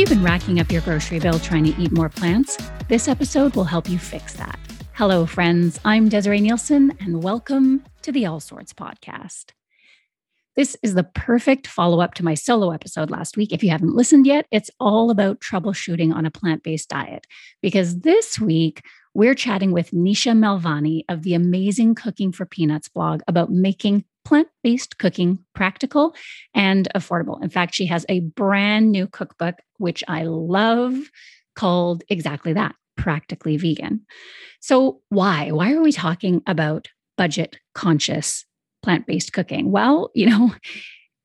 you been racking up your grocery bill trying to eat more plants? This episode will help you fix that. Hello, friends. I'm Desiree Nielsen, and welcome to the All Sorts podcast. This is the perfect follow up to my solo episode last week. If you haven't listened yet, it's all about troubleshooting on a plant based diet. Because this week, we're chatting with Nisha Melvani of the amazing Cooking for Peanuts blog about making plant based cooking practical and affordable. In fact, she has a brand new cookbook, which I love, called exactly that practically vegan. So, why? Why are we talking about budget conscious plant based cooking? Well, you know,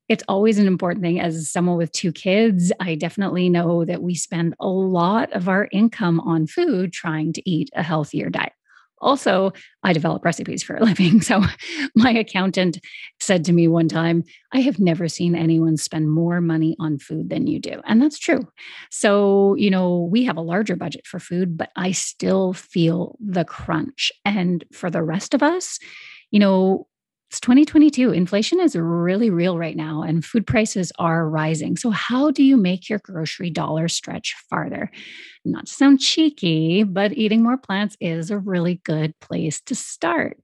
it's always an important thing as someone with two kids. I definitely know that we spend a lot of our income on food trying to eat a healthier diet. Also, I develop recipes for a living. So, my accountant said to me one time, I have never seen anyone spend more money on food than you do. And that's true. So, you know, we have a larger budget for food, but I still feel the crunch. And for the rest of us, you know, it's 2022. Inflation is really real right now, and food prices are rising. So, how do you make your grocery dollar stretch farther? Not to sound cheeky, but eating more plants is a really good place to start.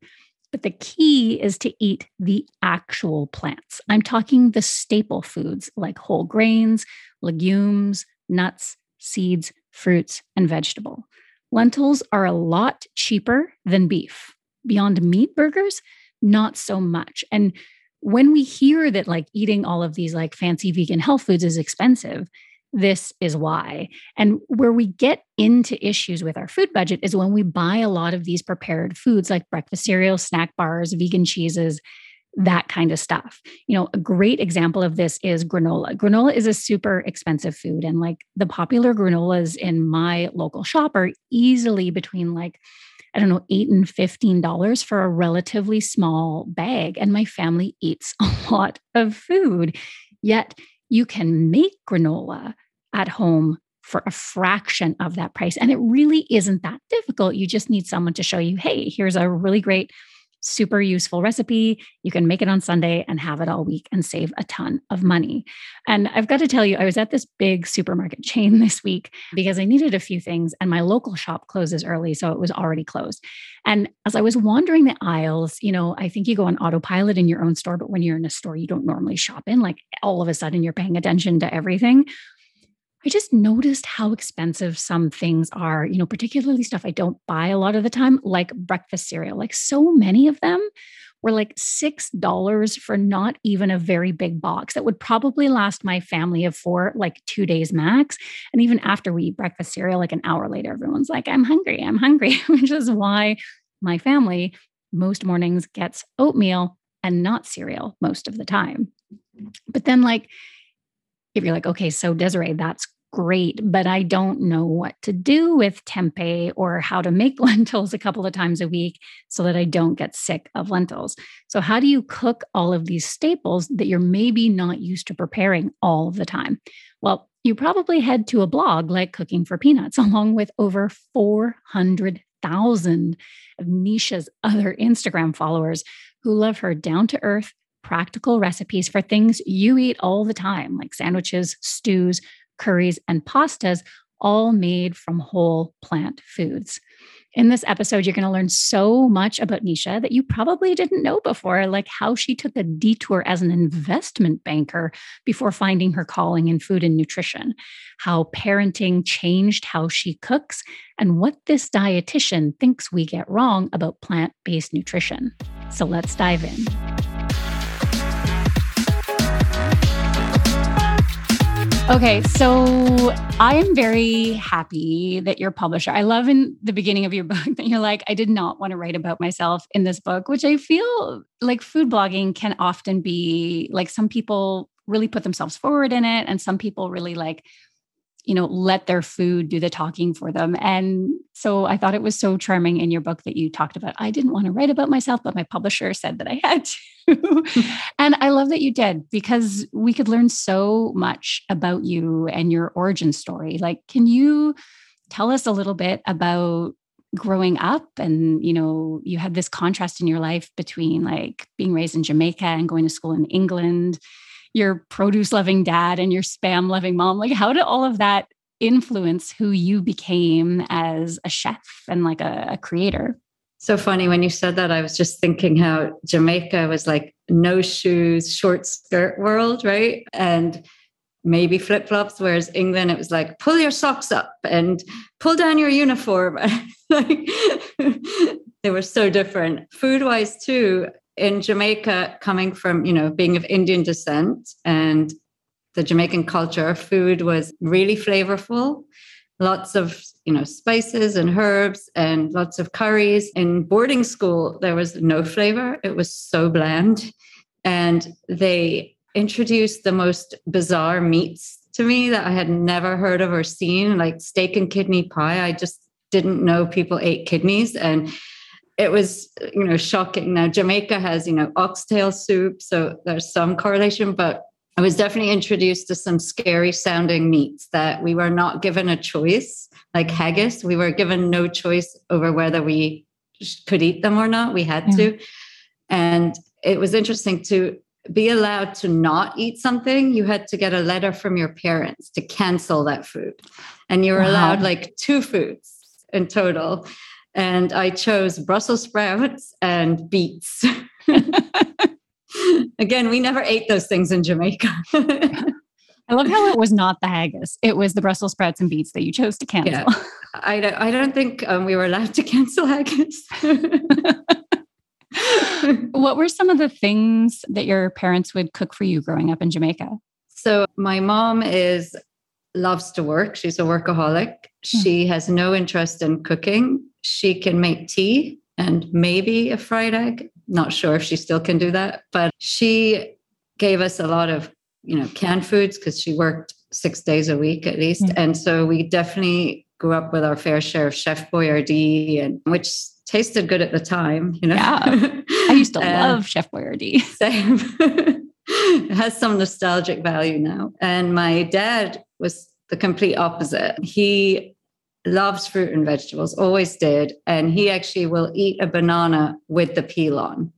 But the key is to eat the actual plants. I'm talking the staple foods like whole grains, legumes, nuts, seeds, fruits, and vegetable. Lentils are a lot cheaper than beef. Beyond meat burgers, not so much. And when we hear that like eating all of these like fancy vegan health foods is expensive, this is why. And where we get into issues with our food budget is when we buy a lot of these prepared foods like breakfast cereal, snack bars, vegan cheeses, that kind of stuff. You know, a great example of this is granola. Granola is a super expensive food and like the popular granolas in my local shop are easily between like I don't know, eight and $15 for a relatively small bag. And my family eats a lot of food. Yet you can make granola at home for a fraction of that price. And it really isn't that difficult. You just need someone to show you, hey, here's a really great super useful recipe. You can make it on Sunday and have it all week and save a ton of money. And I've got to tell you, I was at this big supermarket chain this week because I needed a few things, and my local shop closes early. So it was already closed. And as I was wandering the aisles, you know, I think you go on autopilot in your own store, but when you're in a store you don't normally shop in, like all of a sudden you're paying attention to everything. I just noticed how expensive some things are, you know, particularly stuff I don't buy a lot of the time, like breakfast cereal. Like so many of them were like $6 for not even a very big box that would probably last my family of four, like two days max. And even after we eat breakfast cereal, like an hour later, everyone's like, I'm hungry, I'm hungry, which is why my family most mornings gets oatmeal and not cereal most of the time. But then, like, if you're like, okay, so Desiree, that's great, but I don't know what to do with tempeh or how to make lentils a couple of times a week so that I don't get sick of lentils. So, how do you cook all of these staples that you're maybe not used to preparing all of the time? Well, you probably head to a blog like Cooking for Peanuts, along with over 400,000 of Nisha's other Instagram followers who love her down to earth, practical recipes for things you eat all the time, like sandwiches, stews, curries, and pastas, all made from whole plant foods. In this episode, you're going to learn so much about Nisha that you probably didn't know before, like how she took a detour as an investment banker before finding her calling in food and nutrition, how parenting changed how she cooks, and what this dietitian thinks we get wrong about plant based nutrition. So let's dive in. Okay, so I am very happy that you're publisher. I love in the beginning of your book that you're like, I did not want to write about myself in this book, which I feel like food blogging can often be like some people really put themselves forward in it, and some people really like you know, let their food do the talking for them. And so I thought it was so charming in your book that you talked about. I didn't want to write about myself, but my publisher said that I had to. and I love that you did because we could learn so much about you and your origin story. Like, can you tell us a little bit about growing up and you know you had this contrast in your life between like being raised in Jamaica and going to school in England your produce loving dad and your spam loving mom. Like, how did all of that influence who you became as a chef and like a, a creator? So funny when you said that, I was just thinking how Jamaica was like no shoes, short skirt world, right? And maybe flip flops, whereas England, it was like pull your socks up and pull down your uniform. like they were so different. Food wise, too, in Jamaica, coming from, you know, being of Indian descent and the Jamaican culture, food was really flavorful. Lots of you know spices and herbs and lots of curries. In boarding school there was no flavor. It was so bland. And they introduced the most bizarre meats to me that i had never heard of or seen like steak and kidney pie. I just didn't know people ate kidneys. And it was you know shocking now jamaica has you know oxtail soup so there's some correlation but I was definitely introduced to some scary sounding meats that we were not given a choice, like haggis. We were given no choice over whether we could eat them or not. We had yeah. to. Mm. And it was interesting to be allowed to not eat something. You had to get a letter from your parents to cancel that food. And you were wow. allowed like two foods in total. And I chose Brussels sprouts and beets. Again, we never ate those things in Jamaica. I love how it was not the haggis; it was the Brussels sprouts and beets that you chose to cancel. Yeah. I don't. I don't think um, we were allowed to cancel haggis. what were some of the things that your parents would cook for you growing up in Jamaica? So my mom is loves to work. She's a workaholic. Hmm. She has no interest in cooking. She can make tea and maybe a fried egg. Not sure if she still can do that, but she gave us a lot of, you know, canned foods because she worked six days a week at least. Mm-hmm. And so we definitely grew up with our fair share of Chef Boyardee and which tasted good at the time, you know. Yeah. I used to love Chef Boyardee. Same. it has some nostalgic value now. And my dad was the complete opposite. He loves fruit and vegetables, always did. And he actually will eat a banana with the peel on.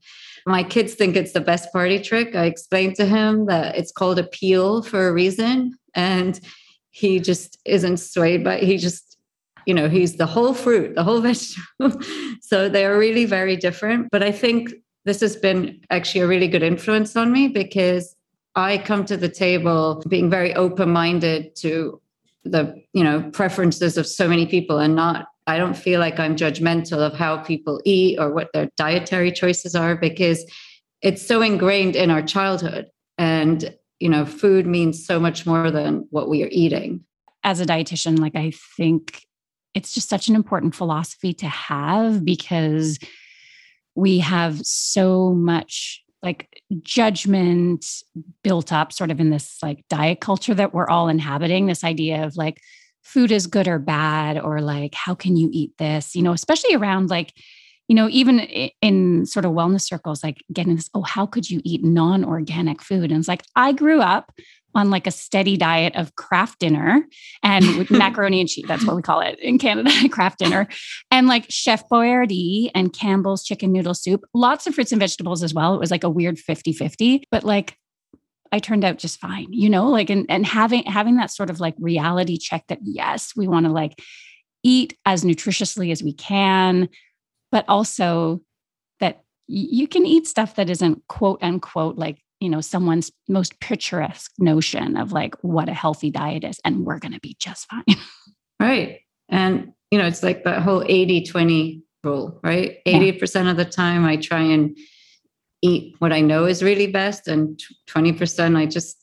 My kids think it's the best party trick. I explained to him that it's called a peel for a reason. And he just isn't swayed by he just, you know, he's the whole fruit, the whole vegetable. so they're really very different. But I think this has been actually a really good influence on me because I come to the table being very open minded to the you know preferences of so many people and not i don't feel like i'm judgmental of how people eat or what their dietary choices are because it's so ingrained in our childhood. And you know food means so much more than what we are eating. As a dietitian like i think it's just such an important philosophy to have because we have so much like judgment built up sort of in this like diet culture that we're all inhabiting this idea of like food is good or bad or like how can you eat this? You know especially around like you know even in sort of wellness circles like getting this oh how could you eat non-organic food? And it's like i grew up on like a steady diet of Kraft Dinner and macaroni and cheese. That's what we call it in Canada, Kraft Dinner. And like Chef Boyardee and Campbell's chicken noodle soup, lots of fruits and vegetables as well. It was like a weird 50 50, but like I turned out just fine, you know, like, and, and having, having that sort of like reality check that yes, we want to like eat as nutritiously as we can, but also that you can eat stuff that isn't quote unquote like you know someone's most picturesque notion of like what a healthy diet is and we're going to be just fine. Right. And you know it's like that whole 80 20 rule right? 80% of the time i try and eat what i know is really best and 20% i just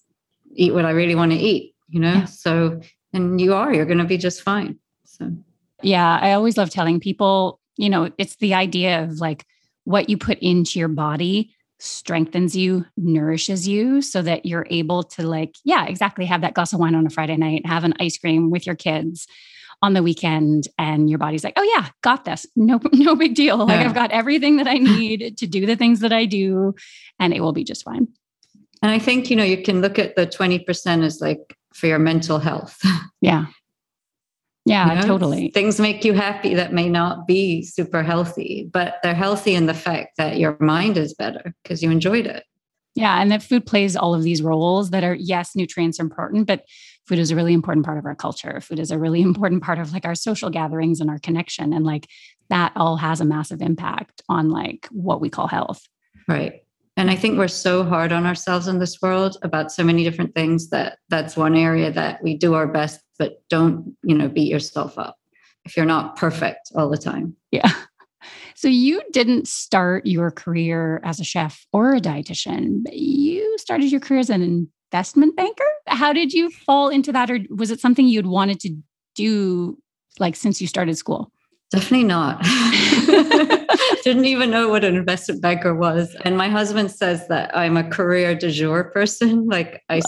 eat what i really want to eat you know? Yeah. so and you are you're going to be just fine so. Yeah i always love telling people you know it's the idea of like what you put into your body strengthens you, nourishes you so that you're able to, like, yeah, exactly, have that glass of wine on a Friday night, have an ice cream with your kids on the weekend and your body's like, "Oh yeah, got this. No no big deal. Like I've got everything that I need to do the things that I do and it will be just fine." And I think, you know, you can look at the 20% as like for your mental health. Yeah. Yeah, you know, totally. Things make you happy that may not be super healthy, but they're healthy in the fact that your mind is better because you enjoyed it. Yeah. And that food plays all of these roles that are, yes, nutrients are important, but food is a really important part of our culture. Food is a really important part of like our social gatherings and our connection. And like that all has a massive impact on like what we call health. Right. And I think we're so hard on ourselves in this world about so many different things that that's one area that we do our best, but don't, you know, beat yourself up if you're not perfect all the time. Yeah. So you didn't start your career as a chef or a dietitian. You started your career as an investment banker. How did you fall into that or was it something you'd wanted to do like since you started school? Definitely not. Didn't even know what an investment banker was. And my husband says that I'm a career de jour person. Like I,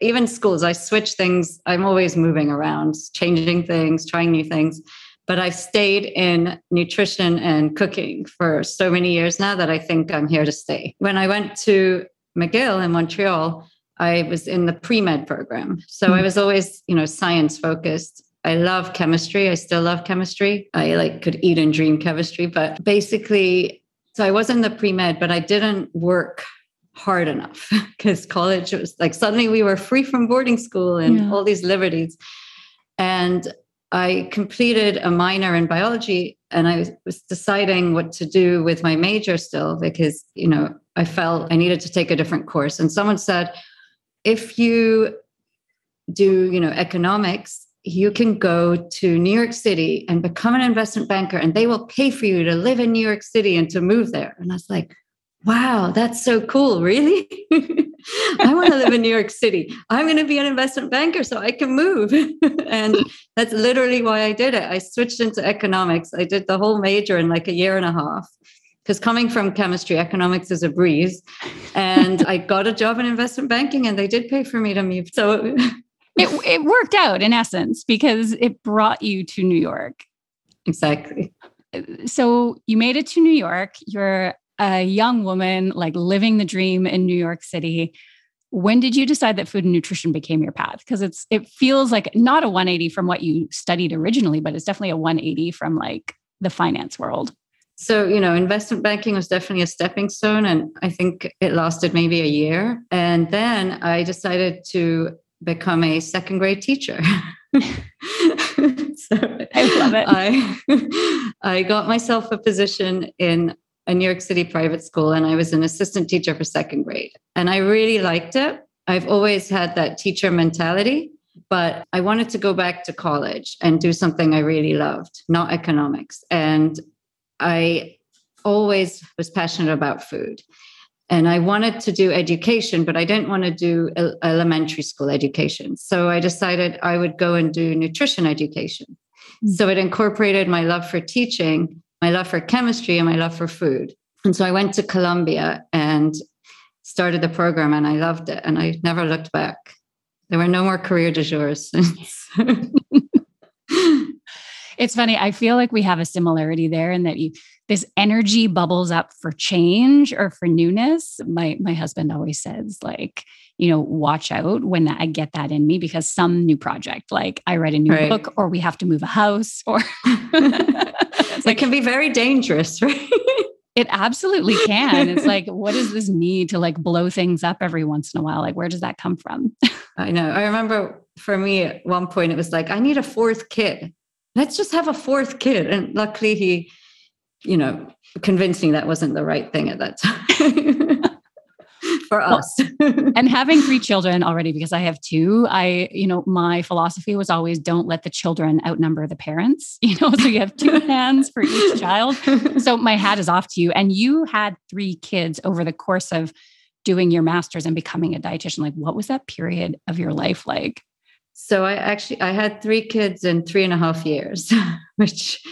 even schools, I switch things. I'm always moving around, changing things, trying new things. But I've stayed in nutrition and cooking for so many years now that I think I'm here to stay. When I went to McGill in Montreal, I was in the pre med program. So. I hmm. was always, you know, science focused. I love chemistry. I still love chemistry. I like could eat and dream chemistry, but basically, so I was in the pre med, but I didn't work hard enough because college was like suddenly we were free from boarding school and yeah. all these liberties. And I completed a minor in biology and I was deciding what to do with my major still because, you know, I felt I needed to take a different course. And someone said, if you do, you know, economics, you can go to New York City and become an investment banker, and they will pay for you to live in New York City and to move there. And I was like, wow, that's so cool. Really? I want to live in New York City. I'm going to be an investment banker so I can move. and that's literally why I did it. I switched into economics. I did the whole major in like a year and a half. Because coming from chemistry, economics is a breeze. And I got a job in investment banking and they did pay for me to move. So it, it worked out in essence because it brought you to New York. Exactly. So you made it to New York. You're a young woman, like living the dream in New York City. When did you decide that food and nutrition became your path? Because it's it feels like not a 180 from what you studied originally, but it's definitely a 180 from like the finance world. So, you know, investment banking was definitely a stepping stone. And I think it lasted maybe a year. And then I decided to become a second grade teacher. so I love it. I, I got myself a position in a New York City private school and I was an assistant teacher for second grade. And I really liked it. I've always had that teacher mentality, but I wanted to go back to college and do something I really loved, not economics. And I always was passionate about food and I wanted to do education, but I didn't want to do elementary school education. So I decided I would go and do nutrition education. Mm-hmm. So it incorporated my love for teaching, my love for chemistry, and my love for food. And so I went to Columbia and started the program, and I loved it. And I never looked back. There were no more career de jours since. it's funny. I feel like we have a similarity there in that you this energy bubbles up for change or for newness. My my husband always says like, you know, watch out when I get that in me because some new project, like I read a new right. book or we have to move a house or it like, can be very dangerous, right? It absolutely can. It's like, what is this need to like blow things up every once in a while? Like, where does that come from? I know. I remember for me at one point, it was like, I need a fourth kid. Let's just have a fourth kid. And luckily, he you know, convincing that wasn't the right thing at that time. for us. and having three children already, because I have two, I, you know, my philosophy was always don't let the children outnumber the parents, you know, so you have two hands for each child. So my hat is off to you. And you had three kids over the course of doing your master's and becoming a dietitian. Like, what was that period of your life like? So I actually I had three kids in three and a half years, which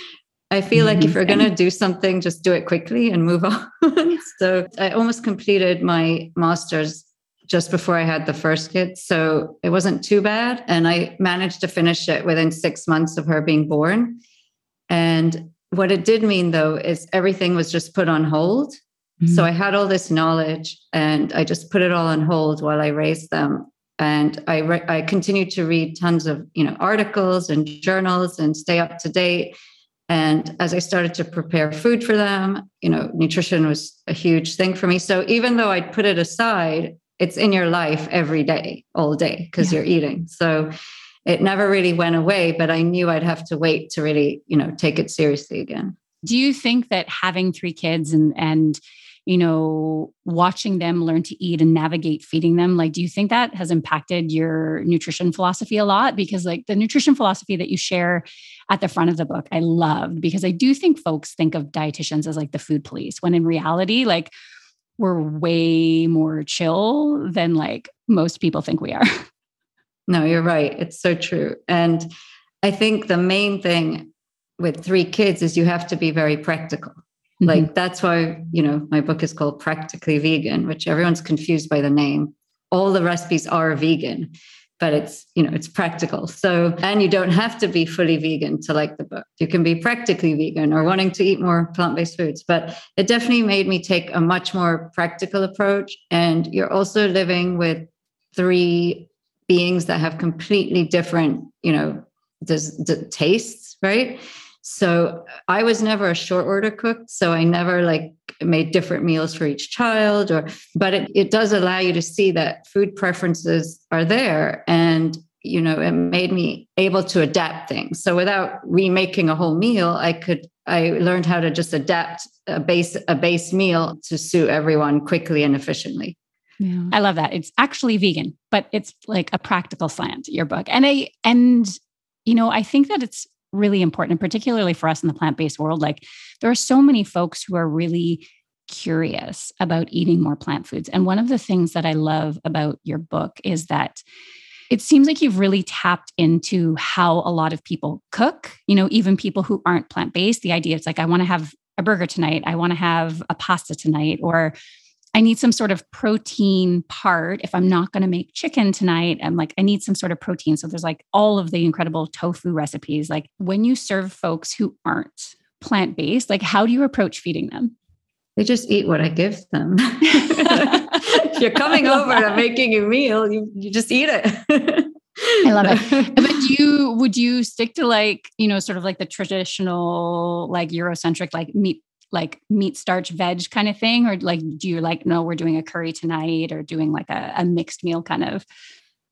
I feel like if you're going to do something, just do it quickly and move on. so I almost completed my master's just before I had the first kid. So it wasn't too bad. And I managed to finish it within six months of her being born. And what it did mean, though, is everything was just put on hold. Mm-hmm. So I had all this knowledge and I just put it all on hold while I raised them. And I, re- I continued to read tons of you know articles and journals and stay up to date And as I started to prepare food for them, you know, nutrition was a huge thing for me. So even though I'd put it aside, it's in your life every day, all day, because yeah. you're eating. So it never really went away, but I knew I'd have to wait to really, you know, take it seriously again. Do you think that having three kids and and you know, watching them learn to eat and navigate feeding them. Like, do you think that has impacted your nutrition philosophy a lot? Because, like, the nutrition philosophy that you share at the front of the book, I loved because I do think folks think of dietitians as like the food police, when in reality, like, we're way more chill than like most people think we are. No, you're right. It's so true. And I think the main thing with three kids is you have to be very practical. Mm-hmm. Like that's why, you know, my book is called Practically Vegan, which everyone's confused by the name. All the recipes are vegan, but it's, you know, it's practical. So, and you don't have to be fully vegan to like the book. You can be practically vegan or wanting to eat more plant-based foods, but it definitely made me take a much more practical approach and you're also living with three beings that have completely different, you know, the tastes, right? So I was never a short order cook. So I never like made different meals for each child or but it, it does allow you to see that food preferences are there. And you know, it made me able to adapt things. So without remaking a whole meal, I could I learned how to just adapt a base a base meal to suit everyone quickly and efficiently. Yeah. I love that. It's actually vegan, but it's like a practical slant, your book. And I and you know, I think that it's really important, and particularly for us in the plant based world. Like there are so many folks who are really curious about eating more plant foods. And one of the things that I love about your book is that it seems like you've really tapped into how a lot of people cook, you know, even people who aren't plant based. The idea is like, I want to have a burger tonight, I want to have a pasta tonight, or I need some sort of protein part. If I'm not going to make chicken tonight, I'm like, I need some sort of protein. So there's like all of the incredible tofu recipes. Like when you serve folks who aren't plant based, like how do you approach feeding them? They just eat what I give them. if you're coming over and I'm making a meal, you, you just eat it. I love it. But do you would you stick to like, you know, sort of like the traditional, like Eurocentric, like meat like meat starch veg kind of thing or like do you like no we're doing a curry tonight or doing like a, a mixed meal kind of?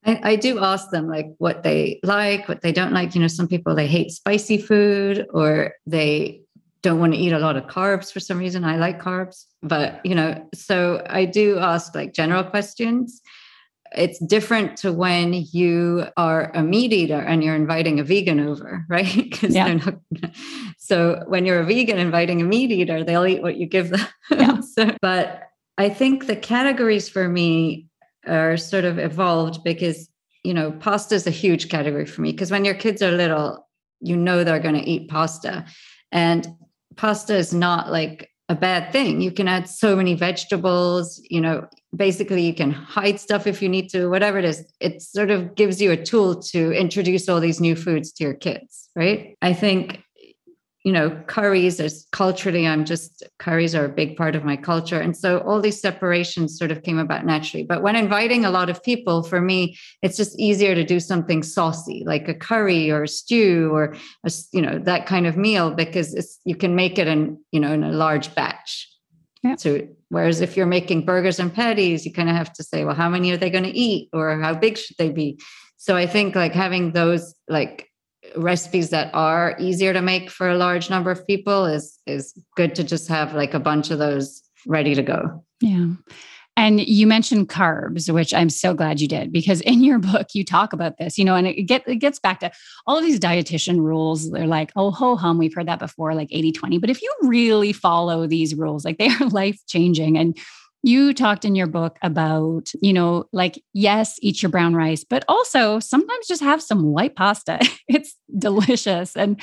I, I, do ask them like what they like what they don't like you know some people they hate spicy food or they don't want to eat a lot of carbs for some reason i like carbs but you know so i do ask like general questions it's different to when you are a meat eater and you're inviting a vegan over, right? Because yeah. they're not. So when you're a vegan inviting a meat eater, they'll eat what you give them. Yeah. so, but I think the categories for me are sort of evolved because you know pasta is a huge category for me because when your kids are little, you know they're going to eat pasta, and pasta is not like a bad thing. You can add so many vegetables, you know, basically you can hide stuff if you need to, whatever it is. It sort of gives you a tool to introduce all these new foods to your kids, right? I think you know curries is culturally i'm just curries are a big part of my culture and so all these separations sort of came about naturally but when inviting a lot of people for me it's just easier to do something saucy like a curry or a stew or a, you know that kind of meal because you can make it in you know in a large batch yeah. So whereas if you're making burgers and patties, you kind of have to say, well, how many are they going to eat, or how big should they be? So I think like having those like recipes that are easier to make for a large number of people is is good to just have like a bunch of those ready to go. Yeah. And you mentioned carbs, which I'm so glad you did because in your book you talk about this, you know, and it, get, it gets back to all of these dietitian rules. They're like, oh, ho hum, we've heard that before, like 80 20. But if you really follow these rules, like they are life changing. And you talked in your book about, you know, like, yes, eat your brown rice, but also sometimes just have some white pasta. it's delicious. And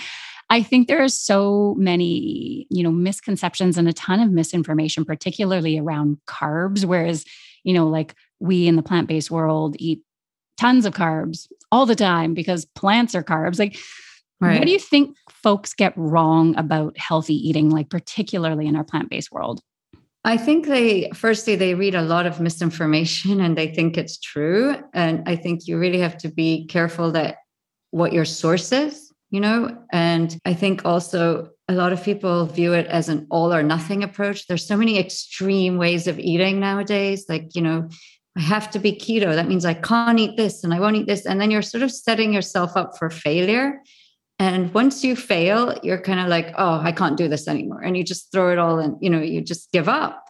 I think there are so many, you know, misconceptions and a ton of misinformation, particularly around carbs. Whereas, you know, like we in the plant based world eat tons of carbs all the time because plants are carbs. Like, right. what do you think folks get wrong about healthy eating, like, particularly in our plant based world? I think they, firstly, they read a lot of misinformation and they think it's true. And I think you really have to be careful that what your source is. You know? And I think also a lot of people view it as an all or nothing approach. There's so many extreme ways of eating nowadays. Like, you know, I have to be keto. That means I can't eat this and I won't eat this. And then you're sort of setting yourself up for failure. And once you fail, you're kind of like, oh, I can't do this anymore. And you just throw it all in, you know, you just give up.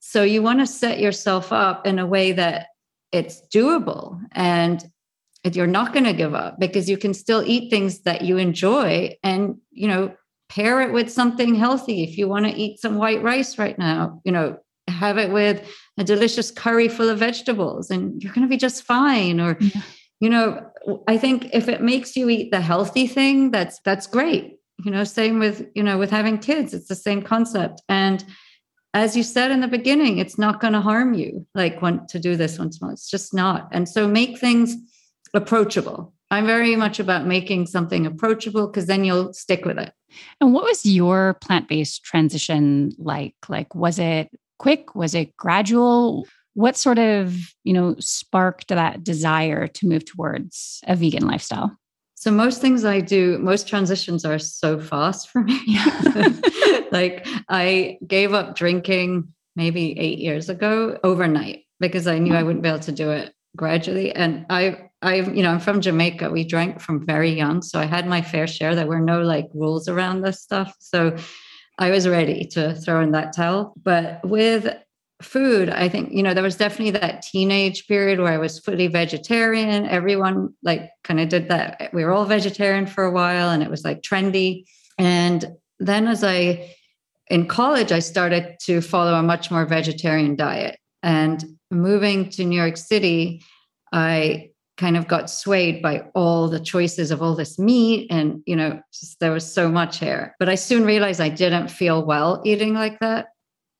So you want to set yourself up in a way that it's doable and you're not going to give up because you can still eat things that you enjoy and, you know, pair it with something healthy. If you want to eat some white rice right now, you know, have it with a delicious curry full of vegetables and you're going to be just fine. Or, yeah you know i think if it makes you eat the healthy thing that's that's great you know same with you know with having kids it's the same concept and as you said in the beginning it's not going to harm you like want to do this once more it's just not and so make things approachable. I'm very much about making something approachable because then you'll stick with it. And what was your plant-based transition like? Like was it quick? Was it gradual? What sort of you know sparked that desire to move towards a vegan lifestyle? So most things i do most transitions are so fast for me. Like i gave up drinking maybe eight years ago overnight because i knew i wouldn't be able to do it gradually. And i i you know i'm from jamaica. We drank from very young. So i had my fair share. There were no like rules around this stuff. So i was ready to throw in that towel. But with food i think you know there was definitely that teenage period where i was fully vegetarian. Everyone like kind of did that. We were all vegetarian for a while and it was like trendy. And then as i in college i started to follow a much more vegetarian diet and moving to new york city i kind of got swayed by all the choices of all this meat and you know just, there was so much here. But i soon realized i didn't feel well eating like that.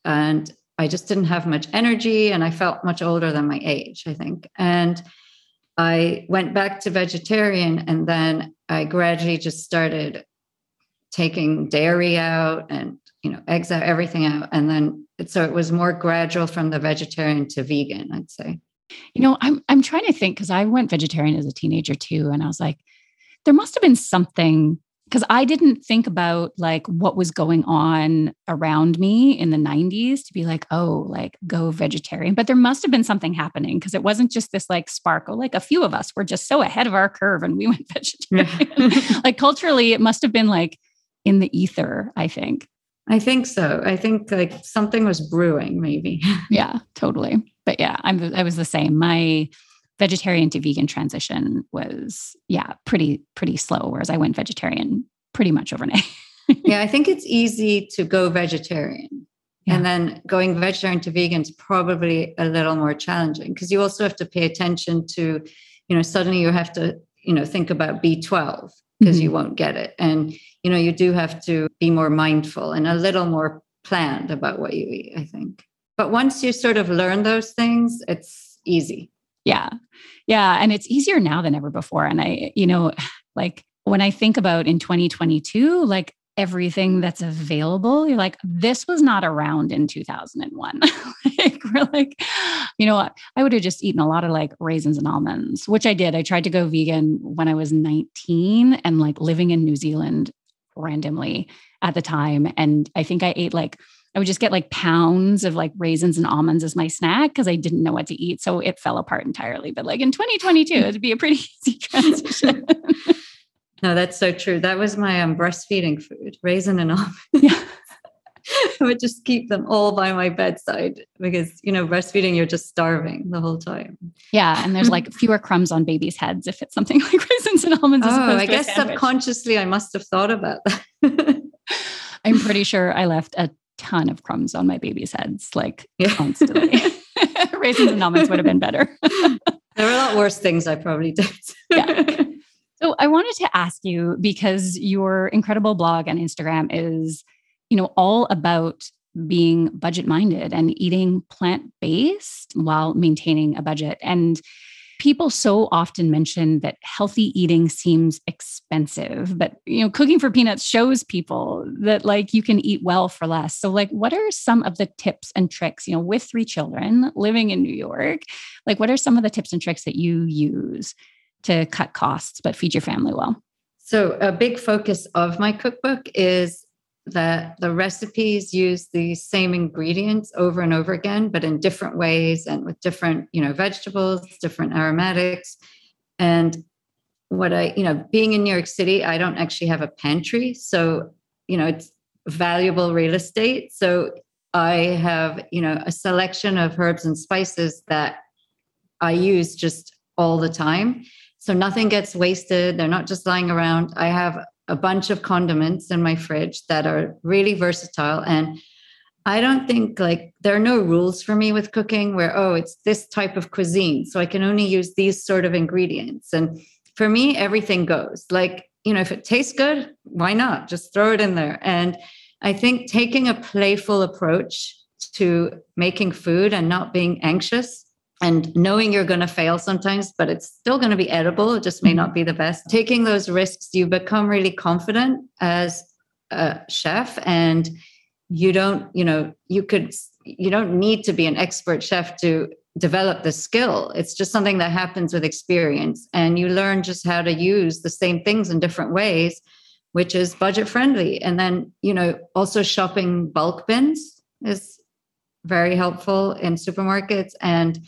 And I just didn't have much energy and I felt much older than my age, I think. And I went back to vegetarian and then I gradually just started taking dairy out and you know eggs out everything out. And then so it was more gradual from the vegetarian to vegan i'd say you know i'm i'm trying to think cuz i went vegetarian as a teenager too and i was like there must have been something because I didn't think about like what was going on around me in the 90s to be like, oh, like go vegetarian. But there must have been something happening because it wasn't just this like sparkle. Like a few of us were just so ahead of our curve and we went vegetarian. like culturally, it must have been like in the ether, I think. I think so. I think like something was brewing, maybe. yeah, totally. But yeah, I'm I was the same. My vegetarian to vegan transition was yeah pretty pretty slow whereas i went vegetarian pretty much overnight yeah i think it's easy to go vegetarian yeah. and then going vegetarian to vegan is probably a little more challenging because you also have to pay attention to you know suddenly you have to you know think about b12 because mm-hmm. you won't get it and you know you do have to be more mindful and a little more planned about what you eat i think but once you sort of learn those things it's easy yeah. Yeah. And it's easier now than ever before. And I, you know, like when I think about in 2022, like everything that's available, you're like, this was not around in 2001. like, we're like, you know what? I would have just eaten a lot of like raisins and almonds, which I did. I tried to go vegan when I was 19 and like living in New Zealand randomly at the time. And I think I ate like I would just get like pounds of like raisins and almonds as my snack because I didn't know what to eat. So it fell apart entirely. But like in 2022, it'd be a pretty easy transition. no, that's so true. That was my um, breastfeeding food, raisin and almond. Yeah. I would just keep them all by my bedside because, you know, breastfeeding, you're just starving the whole time. Yeah. And there's like fewer crumbs on babies' heads if it's something like raisins and almonds. Oh, I guess subconsciously I must have thought about that. I'm pretty sure I left a ton of crumbs on my baby's heads, like yeah. constantly. Raisins and almonds would have been better. there were a lot worse things I probably did. yeah. So I wanted to ask you because your incredible blog and Instagram is, you know, all about being budget minded and eating plant based while maintaining a budget. And people so often mention that healthy eating seems expensive but you know cooking for peanuts shows people that like you can eat well for less so like what are some of the tips and tricks you know with three children living in new york like what are some of the tips and tricks that you use to cut costs but feed your family well So, a big focus of my cookbook is that the recipes use the same ingredients over and over again, but in different ways and with different, you know, vegetables, different aromatics. And what I, you know, being in New York City, I don't actually have a pantry. So, you know, it's valuable real estate. So I have, you know, a selection of herbs and spices that I use just all the time. So nothing gets wasted. They're not just lying around. I have a bunch of condiments in my fridge that are really versatile. And I don't think like there are no rules for me with cooking where, oh, it's this type of cuisine. So I can only use these sort of ingredients. And for me, everything goes. Like, you know, if it tastes good, why not? Just throw it in there. And I think taking a playful approach to making food and not being anxious and knowing you're going to fail sometimes, but it's still going to be edible. It just may not mm-hmm. be the best. Taking those risks, you become really confident as a chef and you don't, you know, you could, you don't need to be an expert chef to develop the skill. It's just something that happens with experience. And you learn just how to use the same things in different ways, which is budget friendly. And then, you know, also shopping bulk bins is very helpful in supermarkets. And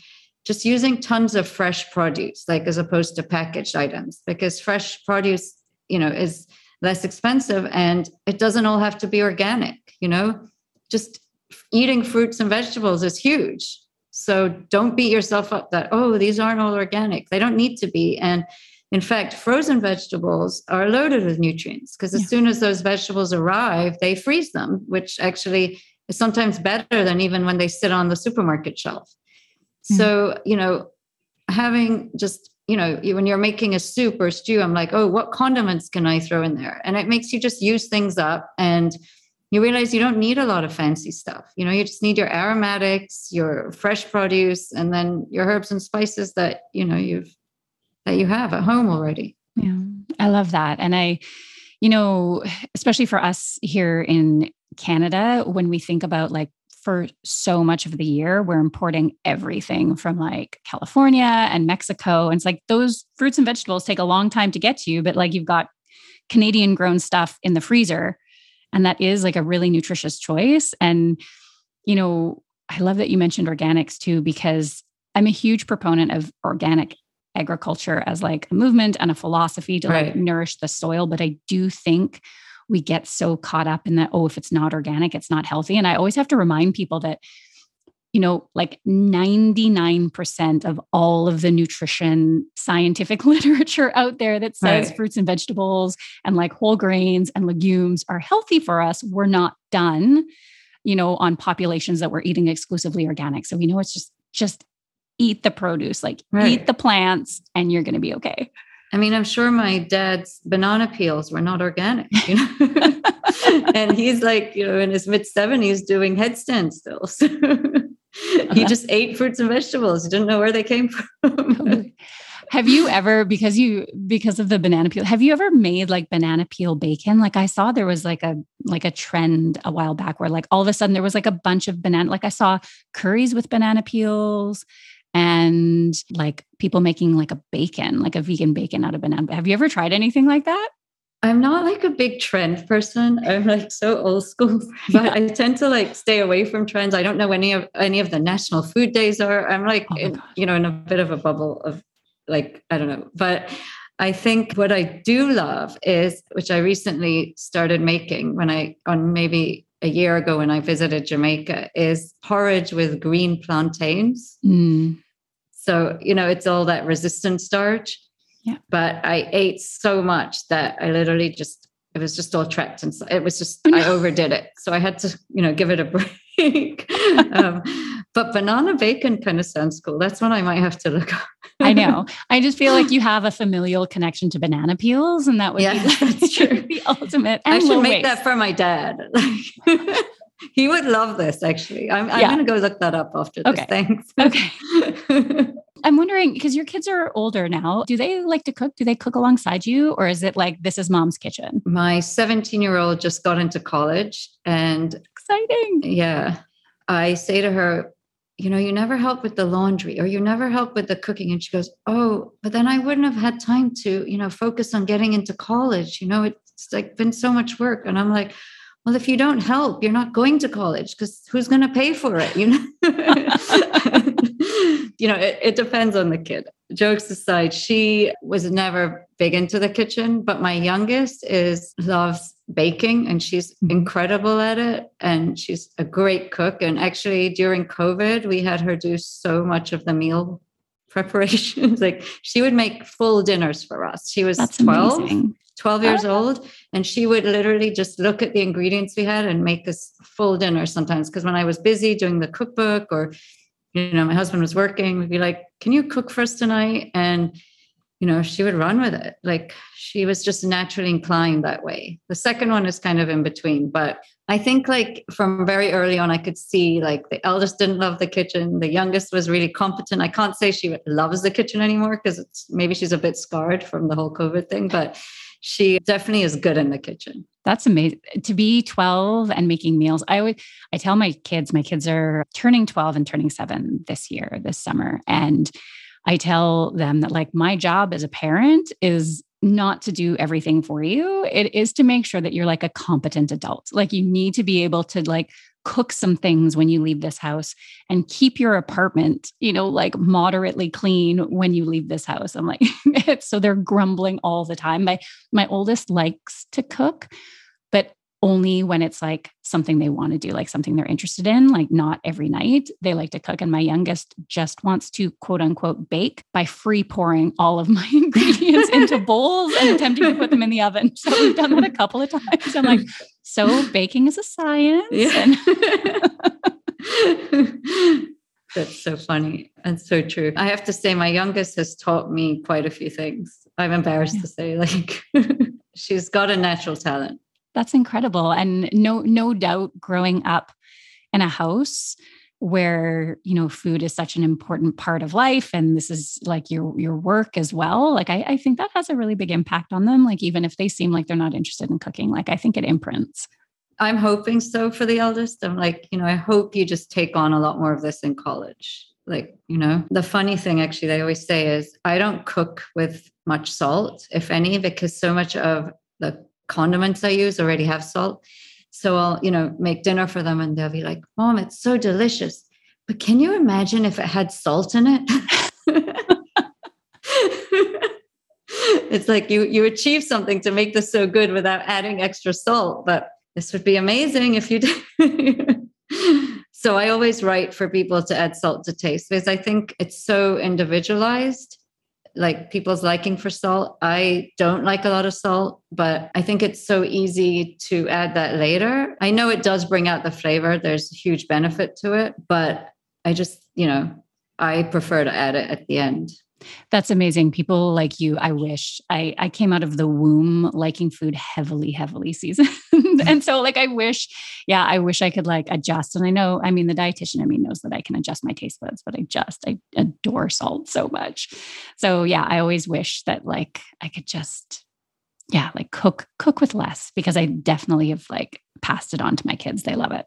just using tons of fresh produce, like as opposed to packaged items, because fresh produce, you know, is less expensive and it doesn't all have to be organic, you know, just eating fruits and vegetables is huge. So don't beat yourself up that, oh, these aren't all organic. They don't need to be. And in fact, frozen vegetables are loaded with nutrients because as yeah. soon as those vegetables arrive, they freeze them, which actually is sometimes better than even when they sit on the supermarket shelf. Mm-hmm. So, you know, having just, you know, when you're making a soup or stew, I'm like, oh, what condiments can I throw in there? And it makes you just use things up and you realize you don't need a lot of fancy stuff. You know, you just need your aromatics, your fresh produce, and then your herbs and spices that, you know, you've that you have at home already. Yeah. I love that. And I, you know, especially for us here in Canada, when we think about like for so much of the year, we're importing everything from like California and Mexico. And it's like those fruits and vegetables take a long time to get to you, but like you've got Canadian grown stuff in the freezer. And that is like a really nutritious choice. And, you know, I love that you mentioned organics too, because I'm a huge proponent of organic agriculture as like a movement and a philosophy to right. like nourish the soil. But I do think we get so caught up in that, oh, if it's not organic, it's not healthy. And I always have to remind people that, you know, like 99% of all of the nutrition scientific literature out there that says right. fruits and vegetables and like whole grains and legumes are healthy for us, we're not done, you know, on populations that we're eating exclusively organic. So we know it's just, just eat the produce, like right. eat the plants, and you're going to be okay. I mean, I'm sure my dad's banana peels were not organic, you know. and he's like, you know, in his mid 70s doing headstands still. So he uh-huh. just ate fruits and vegetables. He didn't know where they came from. have you ever because you because of the banana peel have you ever made like banana peel bacon like i saw there was like a like a trend a while back where like all of a sudden there was like a bunch of banana like i saw curries with banana peels and like people making like a bacon, like a vegan bacon out of banana. Have you ever tried anything like that? I'm not like a big trend person. I'm like so old school, but yeah. I tend to like stay away from trends. I don't know any of any of the national food days are. I'm like, oh in, you know, in a bit of a bubble of like I don't know, but I think what I do love is, which I recently started making when I on maybe a year ago when I visited Jamaica, is porridge with green plantains. Mm. So, you know, it's all that resistant starch. Yeah. But I ate so much that I literally just, it was just all trapped. And so it was just, I overdid it. So I had to, you know, give it a break. um, but banana bacon kind of sounds cool. That's one I might have to look up. I know. I just feel like you have a familial connection to banana peels, and that would yeah, be that's true. the ultimate. I should make waste. that for my dad. he would love this actually i'm, I'm going to go look that up after this thanks okay i'm wondering because your kids are older now do they like to cook do they cook alongside you or is it like this is mom's kitchen my 17 year old just got into college and exciting yeah i say to her you know, you never help with the laundry or you never help with the cooking. And she goes, Oh, but then I wouldn't have had time to, you know, focus on getting into college. You know, it's like been so much work. And I'm like, well, if you don't help, you're not going to college because who's going to pay for it? You know, you know, it, it depends on the kid. Jokes aside, she was never big into the kitchen, but my youngest is loves baking and she's incredible at it and she's a great cook and actually during covid we had her do so much of the meal preparations like she would make full dinners for us she was That's 12 amazing. 12 years oh. old and she would literally just look at the ingredients we had and make us full dinner sometimes because when i was busy doing the cookbook or you know my husband was working we'd be like can you cook for us tonight? And you know she would run with it. Like she was just naturally inclined that way. The second one is kind of in between but i think like from very early on i could see like the eldest didn't love the kitchen the youngest was really competent. I can't say she loves the kitchen anymore because maybe she's a bit scarred from the whole covid thing but she definitely is good in the kitchen. That's amazing. To be 12 and making meals. I would I tell my kids, my kids are turning 12 and turning 7 this year, this summer. And I tell them that like my job as a parent is not to do everything for you. It is to make sure that you're like a competent adult. Like you need to be able to like cook some things when you leave this house and keep your apartment, you know, like moderately clean when you leave this house. I'm like, so they're grumbling all the time. My my oldest likes to cook, but only when it's like something they want to do, like something they're interested in, like not every night. They like to cook. And my youngest just wants to quote unquote bake by free pouring all of my ingredients into bowls and attempting to put them in the oven. So we've done that a couple of times. I'm like, so baking is a science. Yeah. That's so funny and so true. I have to say, my youngest has taught me quite a few things. I'm embarrassed yeah. to say, like, she's got a natural talent that's incredible. And no, no doubt growing up in a house where you know food is such an important part of life and this is like your your work as well like I, I think that has a really big impact on them. Like even if they seem like they're not interested in cooking like i think it imprints. I'm hoping so for the eldest. I'm like you know i hope you just take on a lot more of this in college. Like you know the funny thing actually they always say is i don't cook with much salt. If any because so much of the condiments I use already have salt. So I'll, you know, make dinner for them and they'll be like, Mom, it's so delicious. But can you imagine if it had salt in it? it's like you you achieve something to make this so good without adding extra salt. But this would be amazing if you did. so I always write for people to add salt to taste because I think it's so individualized like people's liking for salt. I don't like a lot of salt, but I think it's so easy to add that later. I know it does bring out the flavor, there's a huge benefit to it, but I just, you know, I prefer to add it at the end. That's amazing. People like you, I wish I, I came out of the womb liking food heavily, heavily seasoned. and so like I wish, yeah, I wish I could like adjust. And I know, I mean, the dietitian I mean knows that I can adjust my taste buds, but I just I adore salt so much. So yeah, I always wish that like I could just yeah, like cook, cook with less because I definitely have like passed it on to my kids. They love it.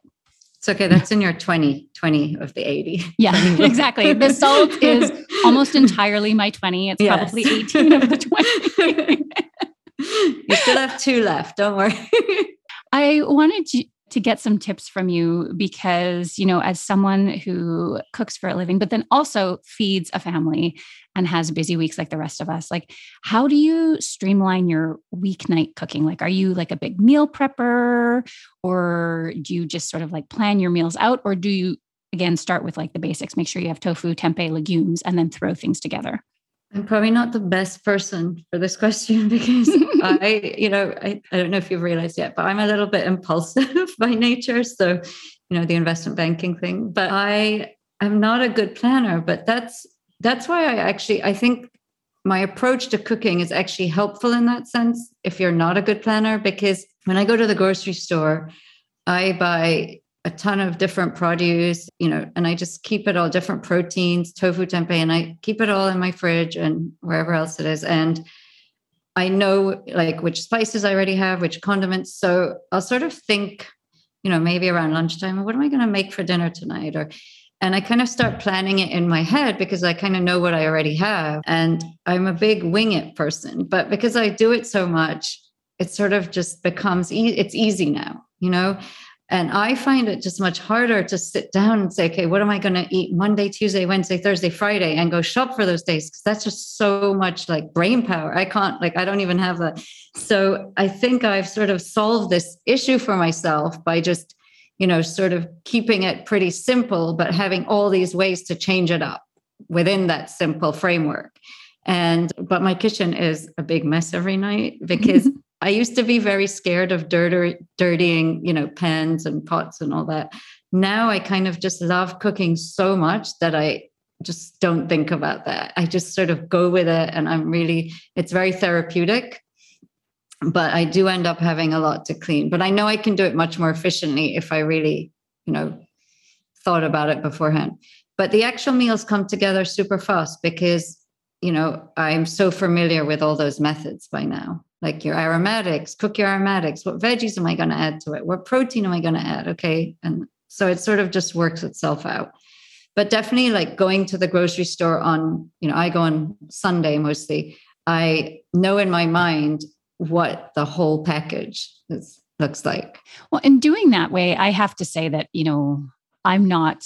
It's okay. That's in your 20, 20 of the 80. Yeah, exactly. The salt is almost entirely my 20. It's yes. probably 18 of the 20. you still have two left. Don't worry. I wanted to, to get some tips from you because, you know, as someone who cooks for a living, but then also feeds a family and has busy weeks like the rest of us, like how do you streamline your weeknight cooking? Like, are you like a big meal prepper or do you just sort of like plan your meals out or do you again start with like the basics, make sure you have tofu, tempeh, legumes, and then throw things together? I'm probably not the best person for this question because I, you know, I, I don't know if you've realized yet, but I'm a little bit impulsive by nature. So, you know, the investment banking thing, but I am not a good planner, but that's, that's why I actually, I think my approach to cooking is actually helpful in that sense if you're not a good planner, because when I go to the grocery store, I buy a ton of different produce, you know, and I just keep it all different proteins, tofu, tempeh, and I keep it all in my fridge and wherever else it is. And I know like which spices I already have, which condiments. So I'll sort of think, you know, maybe around lunchtime, what am I going to make for dinner tonight? Or, And I kind of start planning it in my head because I kind of know what I already have. And I'm a big wing it person. But because I do it so much, it sort of just becomes, e- it's easy now, you know? And I find it just much harder to sit down and say, okay, what am I going to eat Monday, Tuesday, Wednesday, Thursday, Friday, and go shop for those days? Because that's just so much like brain power. I can't, like, I don't even have that. So I think I've sort of solved this issue for myself by just, you know, sort of keeping it pretty simple, but having all these ways to change it up within that simple framework. And, but my kitchen is a big mess every night because I used to be very scared of dirty, dirtying, you know, pans and pots and all that. Now I kind of just love cooking so much that I just don't think about that. I just sort of go with it and I'm really, it's very therapeutic. But I do end up having a lot to clean. But I know I can do it much more efficiently if I really, you know, thought about it beforehand. But the actual meals come together super fast because, you know, I'm so familiar with all those methods by now like your aromatics, cook your aromatics. What veggies am I going to add to it? What protein am I going to add? Okay. And so it sort of just works itself out. But definitely like going to the grocery store on, you know, I go on Sunday mostly. I know in my mind what the whole package is, looks like. Well, in doing that way, I have to say that, you know, I'm not,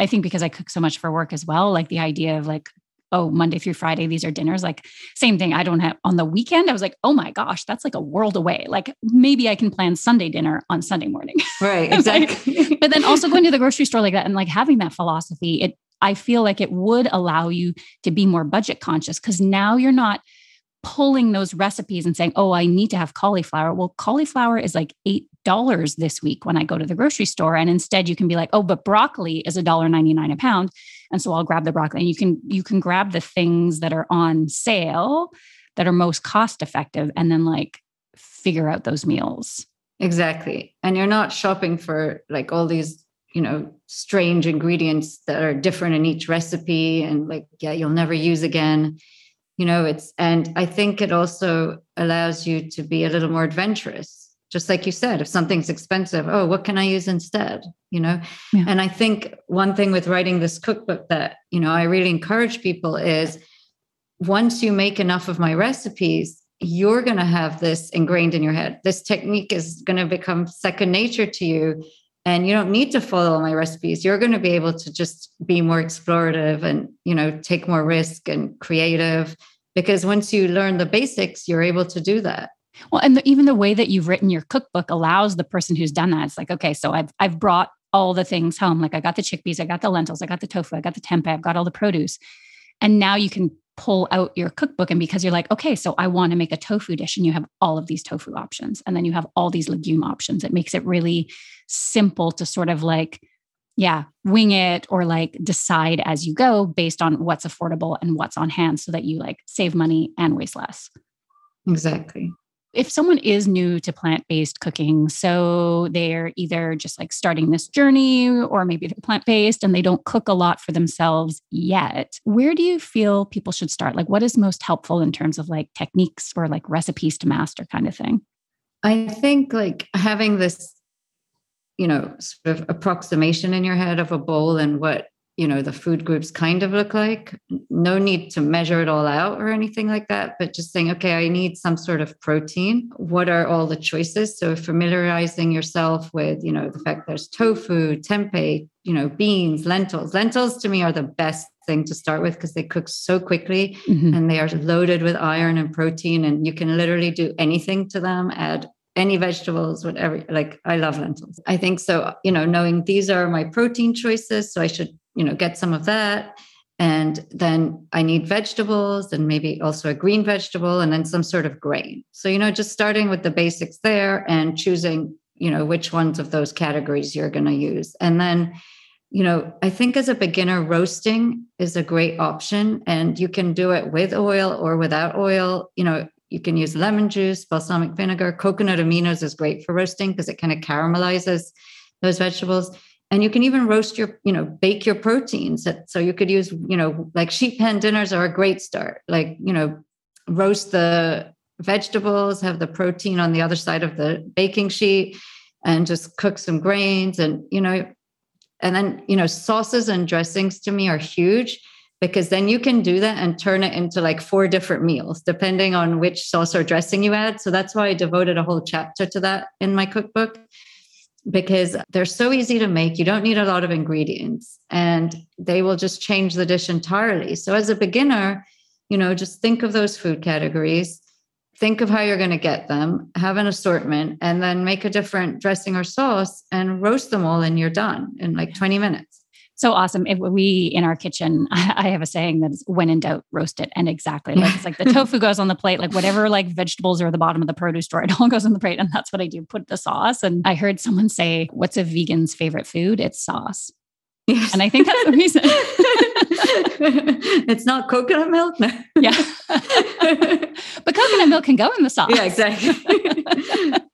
I think because I cook so much for work as well, like the idea of like oh, Monday through Friday, these are dinners. Like, same thing. I don't have on the weekend. I was like, oh my gosh, that's like a world away. Like, maybe I can plan Sunday dinner on Sunday morning. Right. Exactly. like, but then also going to the grocery store like that and like having that philosophy, it, I feel like it would allow you to be more budget conscious because now you're not pulling those recipes and saying, oh, I need to have cauliflower. Well, cauliflower is like $8 this week when I go to the grocery store. And instead you can be like, oh, but broccoli is $1.99 a pound. And so I'll grab the broccoli. And you can you can grab the things that are on sale that are most cost effective and then like figure out those meals. Exactly. And you're not shopping for like all these, you know, strange ingredients that are different in each recipe and like, yeah, you'll never use again you know it's and i think it also allows you to be a little more adventurous. Just like you said if something's expensive oh what can i use instead you know? Yeah. and i think one thing with writing this cookbook that you know i really encourage people is once you make enough of my recipes you're going to have this ingrained in your head. This technique is going to become second nature to you and you don't need to follow my recipes. You're going to be able to just be more explorative and you know take more risk and creative because once you learn the basics you're able to do that. Well and the, even the way that you've written your cookbook allows the person who's done that. It's like okay so i've i've brought all the things home. Like i got the chickpeas i got the lentils i got the tofu i got the tempeh i've got all the produce. And now you can pull out your cookbook and because you're like okay so i want to make a tofu dish and you have all of these tofu options. And then you have all these legume options. It makes it really simple to sort of like yeah wing it or like decide as you go based on what's affordable and what's on hand so that you like save money and waste less exactly if someone is new to plant based cooking, so they're either just like starting this journey or maybe they're plant based and they don't cook a lot for themselves yet, where do you feel people should start? Like, what is most helpful in terms of like techniques or like recipes to master kind of thing? I think like having this, you know, sort of approximation in your head of a bowl and what you know the food groups kind of look like. No need to measure it all out or anything like that but just saying okay i need some sort of protein. What are all the choices? So familiarizing yourself with you know the fact there's tofu tempeh you know beans lentils. Lentils to me are the best thing to start with because they cook so quickly mm-hmm. and they are loaded with iron and protein and you can literally do anything to them add any vegetables, whatever. Like I love lentils. I think so, you know, knowing these are my protein choices. So I should you know get some of that and then i need vegetables and maybe also a green vegetable and then some sort of grain so you know just starting with the basics there and choosing you know which ones of those categories you're going to use and then you know i think as a beginner roasting is a great option and you can do it with oil or without oil you know you can use lemon juice balsamic vinegar coconut aminos is great for roasting because it kind of caramelizes those vegetables. And you can even roast your you know bake your proteins so you could use you know like sheet pan dinners are a great start. Like you know roast the vegetables have the protein on the other side of the baking sheet and just cook some grains and you know And then, you know, sauces and dressings to me are huge because then you can do that and turn it into like four different meals depending on which sauce or dressing you add. So that's why I devoted a whole chapter to that in my cookbook because they're so easy to make. You don't need a lot of ingredients and they will just change the dish entirely. So as a beginner, you know, just think of those food categories, think of how you're going to get them, have an assortment, and then make a different dressing or sauce and roast them all, and you're done in like 20 minutes so awesome. If we in our kitchen, I have a saying that is when in doubt, roast it. And exactly like it's like the tofu goes on the plate, like whatever like vegetables are at the bottom of the produce store, it all goes on the plate. And that's what I do, put the sauce. And I heard someone say, What's a vegan's favorite food? It's sauce. Yes. And I think that's the reason. it's not coconut milk. No. Yeah. but coconut milk can go in the sauce. Yeah, exactly.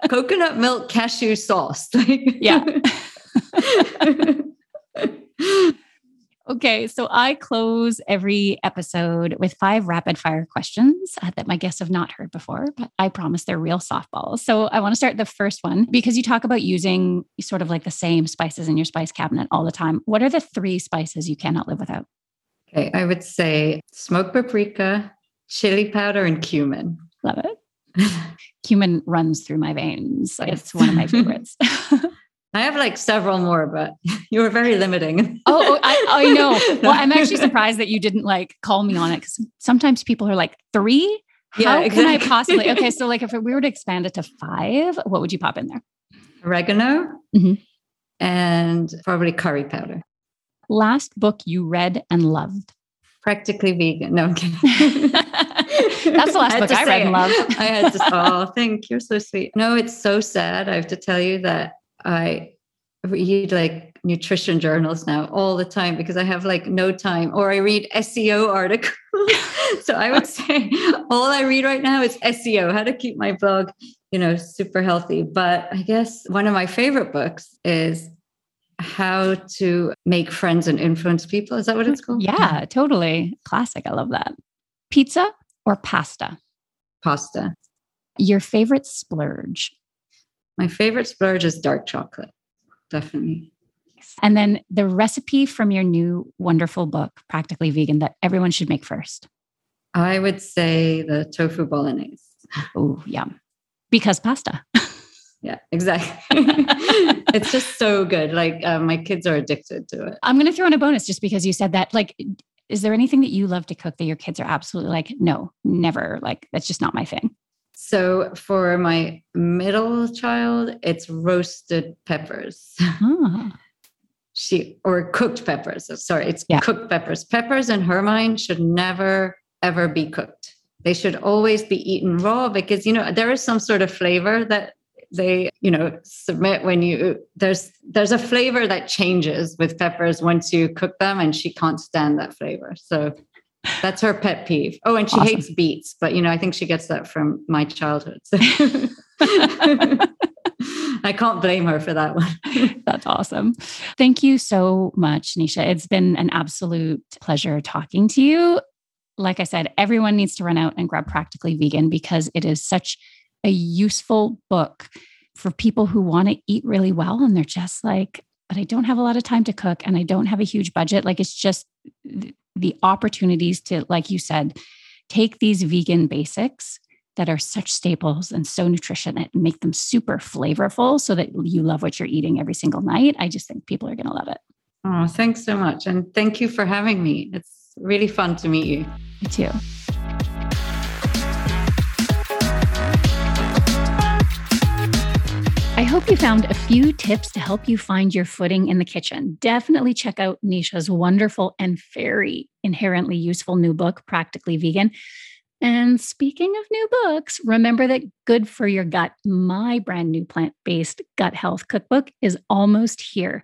coconut milk cashew sauce. yeah. Okay, so I close every episode with five rapid fire questions uh, that my guests have not heard before, but I promise they're real softballs. So I want to start the first one because you talk about using sort of like the same spices in your spice cabinet all the time. What are the three spices you cannot live without? Okay, I would say smoked paprika, chili powder, and cumin. Love it. cumin runs through my veins. It's one of my favorites. I have like several more, but you were very limiting. oh, oh I, I, know. Well, I'm actually surprised that you didn't like call me on it because sometimes people are like, three? How yeah, exactly. can I possibly? Okay, so like if we were to expand it to five, what would you pop in there? Oregano mm-hmm. and probably curry powder. Last book you read and loved? Practically vegan. No, I'm kidding. That's the last I book I read it. and loved. I had to, oh, thank you. You're so sweet. No, it's so sad. I have to tell you that I read like nutrition journals now all the time because I have like no time, or I read SEO articles. so I would say all I read right now is SEO, how to keep my blog, you know, super healthy. But I guess one of my favorite books is how to make friends and influence people. Is that what it's called? Yeah, totally. Classic. I love that. Pizza or pasta? Pasta. Your favorite splurge? My favorite splurge is dark chocolate, definitely. And then the recipe from your new wonderful book, Practically Vegan, that everyone should make first. I would say the tofu bolognese. Oh, yum. Because pasta. yeah, exactly. it's just so good. Like uh, my kids are addicted to it. I'm going to throw in a bonus just because you said that. Like, is there anything that you love to cook that your kids are absolutely like, no, never? Like, that's just not my thing. So for my middle child, it's roasted peppers. Huh. She or cooked peppers. Sorry, it's yeah. cooked peppers. Peppers in her mind should never ever be cooked. They should always be eaten raw because you know there is some sort of flavor that they you know submit when you there's there's a flavor that changes with peppers once you cook them and she can't stand that flavor so that's her pet peeve. Oh, and she awesome. hates beets, but you know, I think she gets that from my childhood. So. I can't blame her for that one. That's awesome. Thank you so much, Nisha. It's been an absolute pleasure talking to you. Like I said, everyone needs to run out and grab Practically Vegan because it is such a useful book for people who want to eat really well and they're just like, but I don't have a lot of time to cook and I don't have a huge budget. Like it's just the opportunities to, like you said, take these vegan basics that are such staples and so nutrition and make them super flavorful so that you love what you're eating every single night. I just think people are going to love it. Oh, thanks so much. And thank you for having me. It's really fun to meet you. Me too. Hope you found a few tips to help you find your footing in the kitchen. Definitely check out Nisha's wonderful and very inherently useful new book, Practically Vegan. And speaking of new books, remember that Good for Your Gut, my brand new plant based gut health cookbook, is almost here.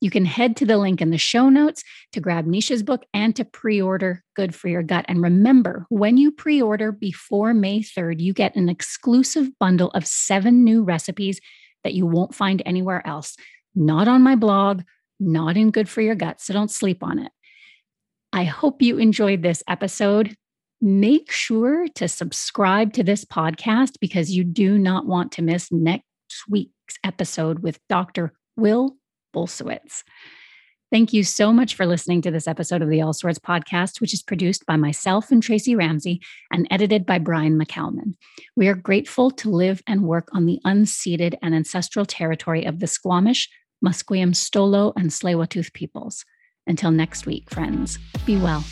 You can head to the link in the show notes to grab Nisha's book and to pre order Good for Your Gut. And remember, when you pre order before May 3rd, you get an exclusive bundle of seven new recipes that you won't find anywhere else. Not on my blog, not in Good for Your Gut. So don't sleep on it. I hope you enjoyed this episode. Make sure to subscribe to this podcast because you do not want to miss next week's episode with Dr. Will Bulsiewicz. Thank you so much for listening to this episode of the All Sorts podcast, which is produced by myself and Tracy Ramsey and edited by Brian McCalman. We are grateful to live and work on the unceded and ancestral territory of the Squamish, Musqueam, Stolo, and tsleil peoples. Until next week, friends, be well.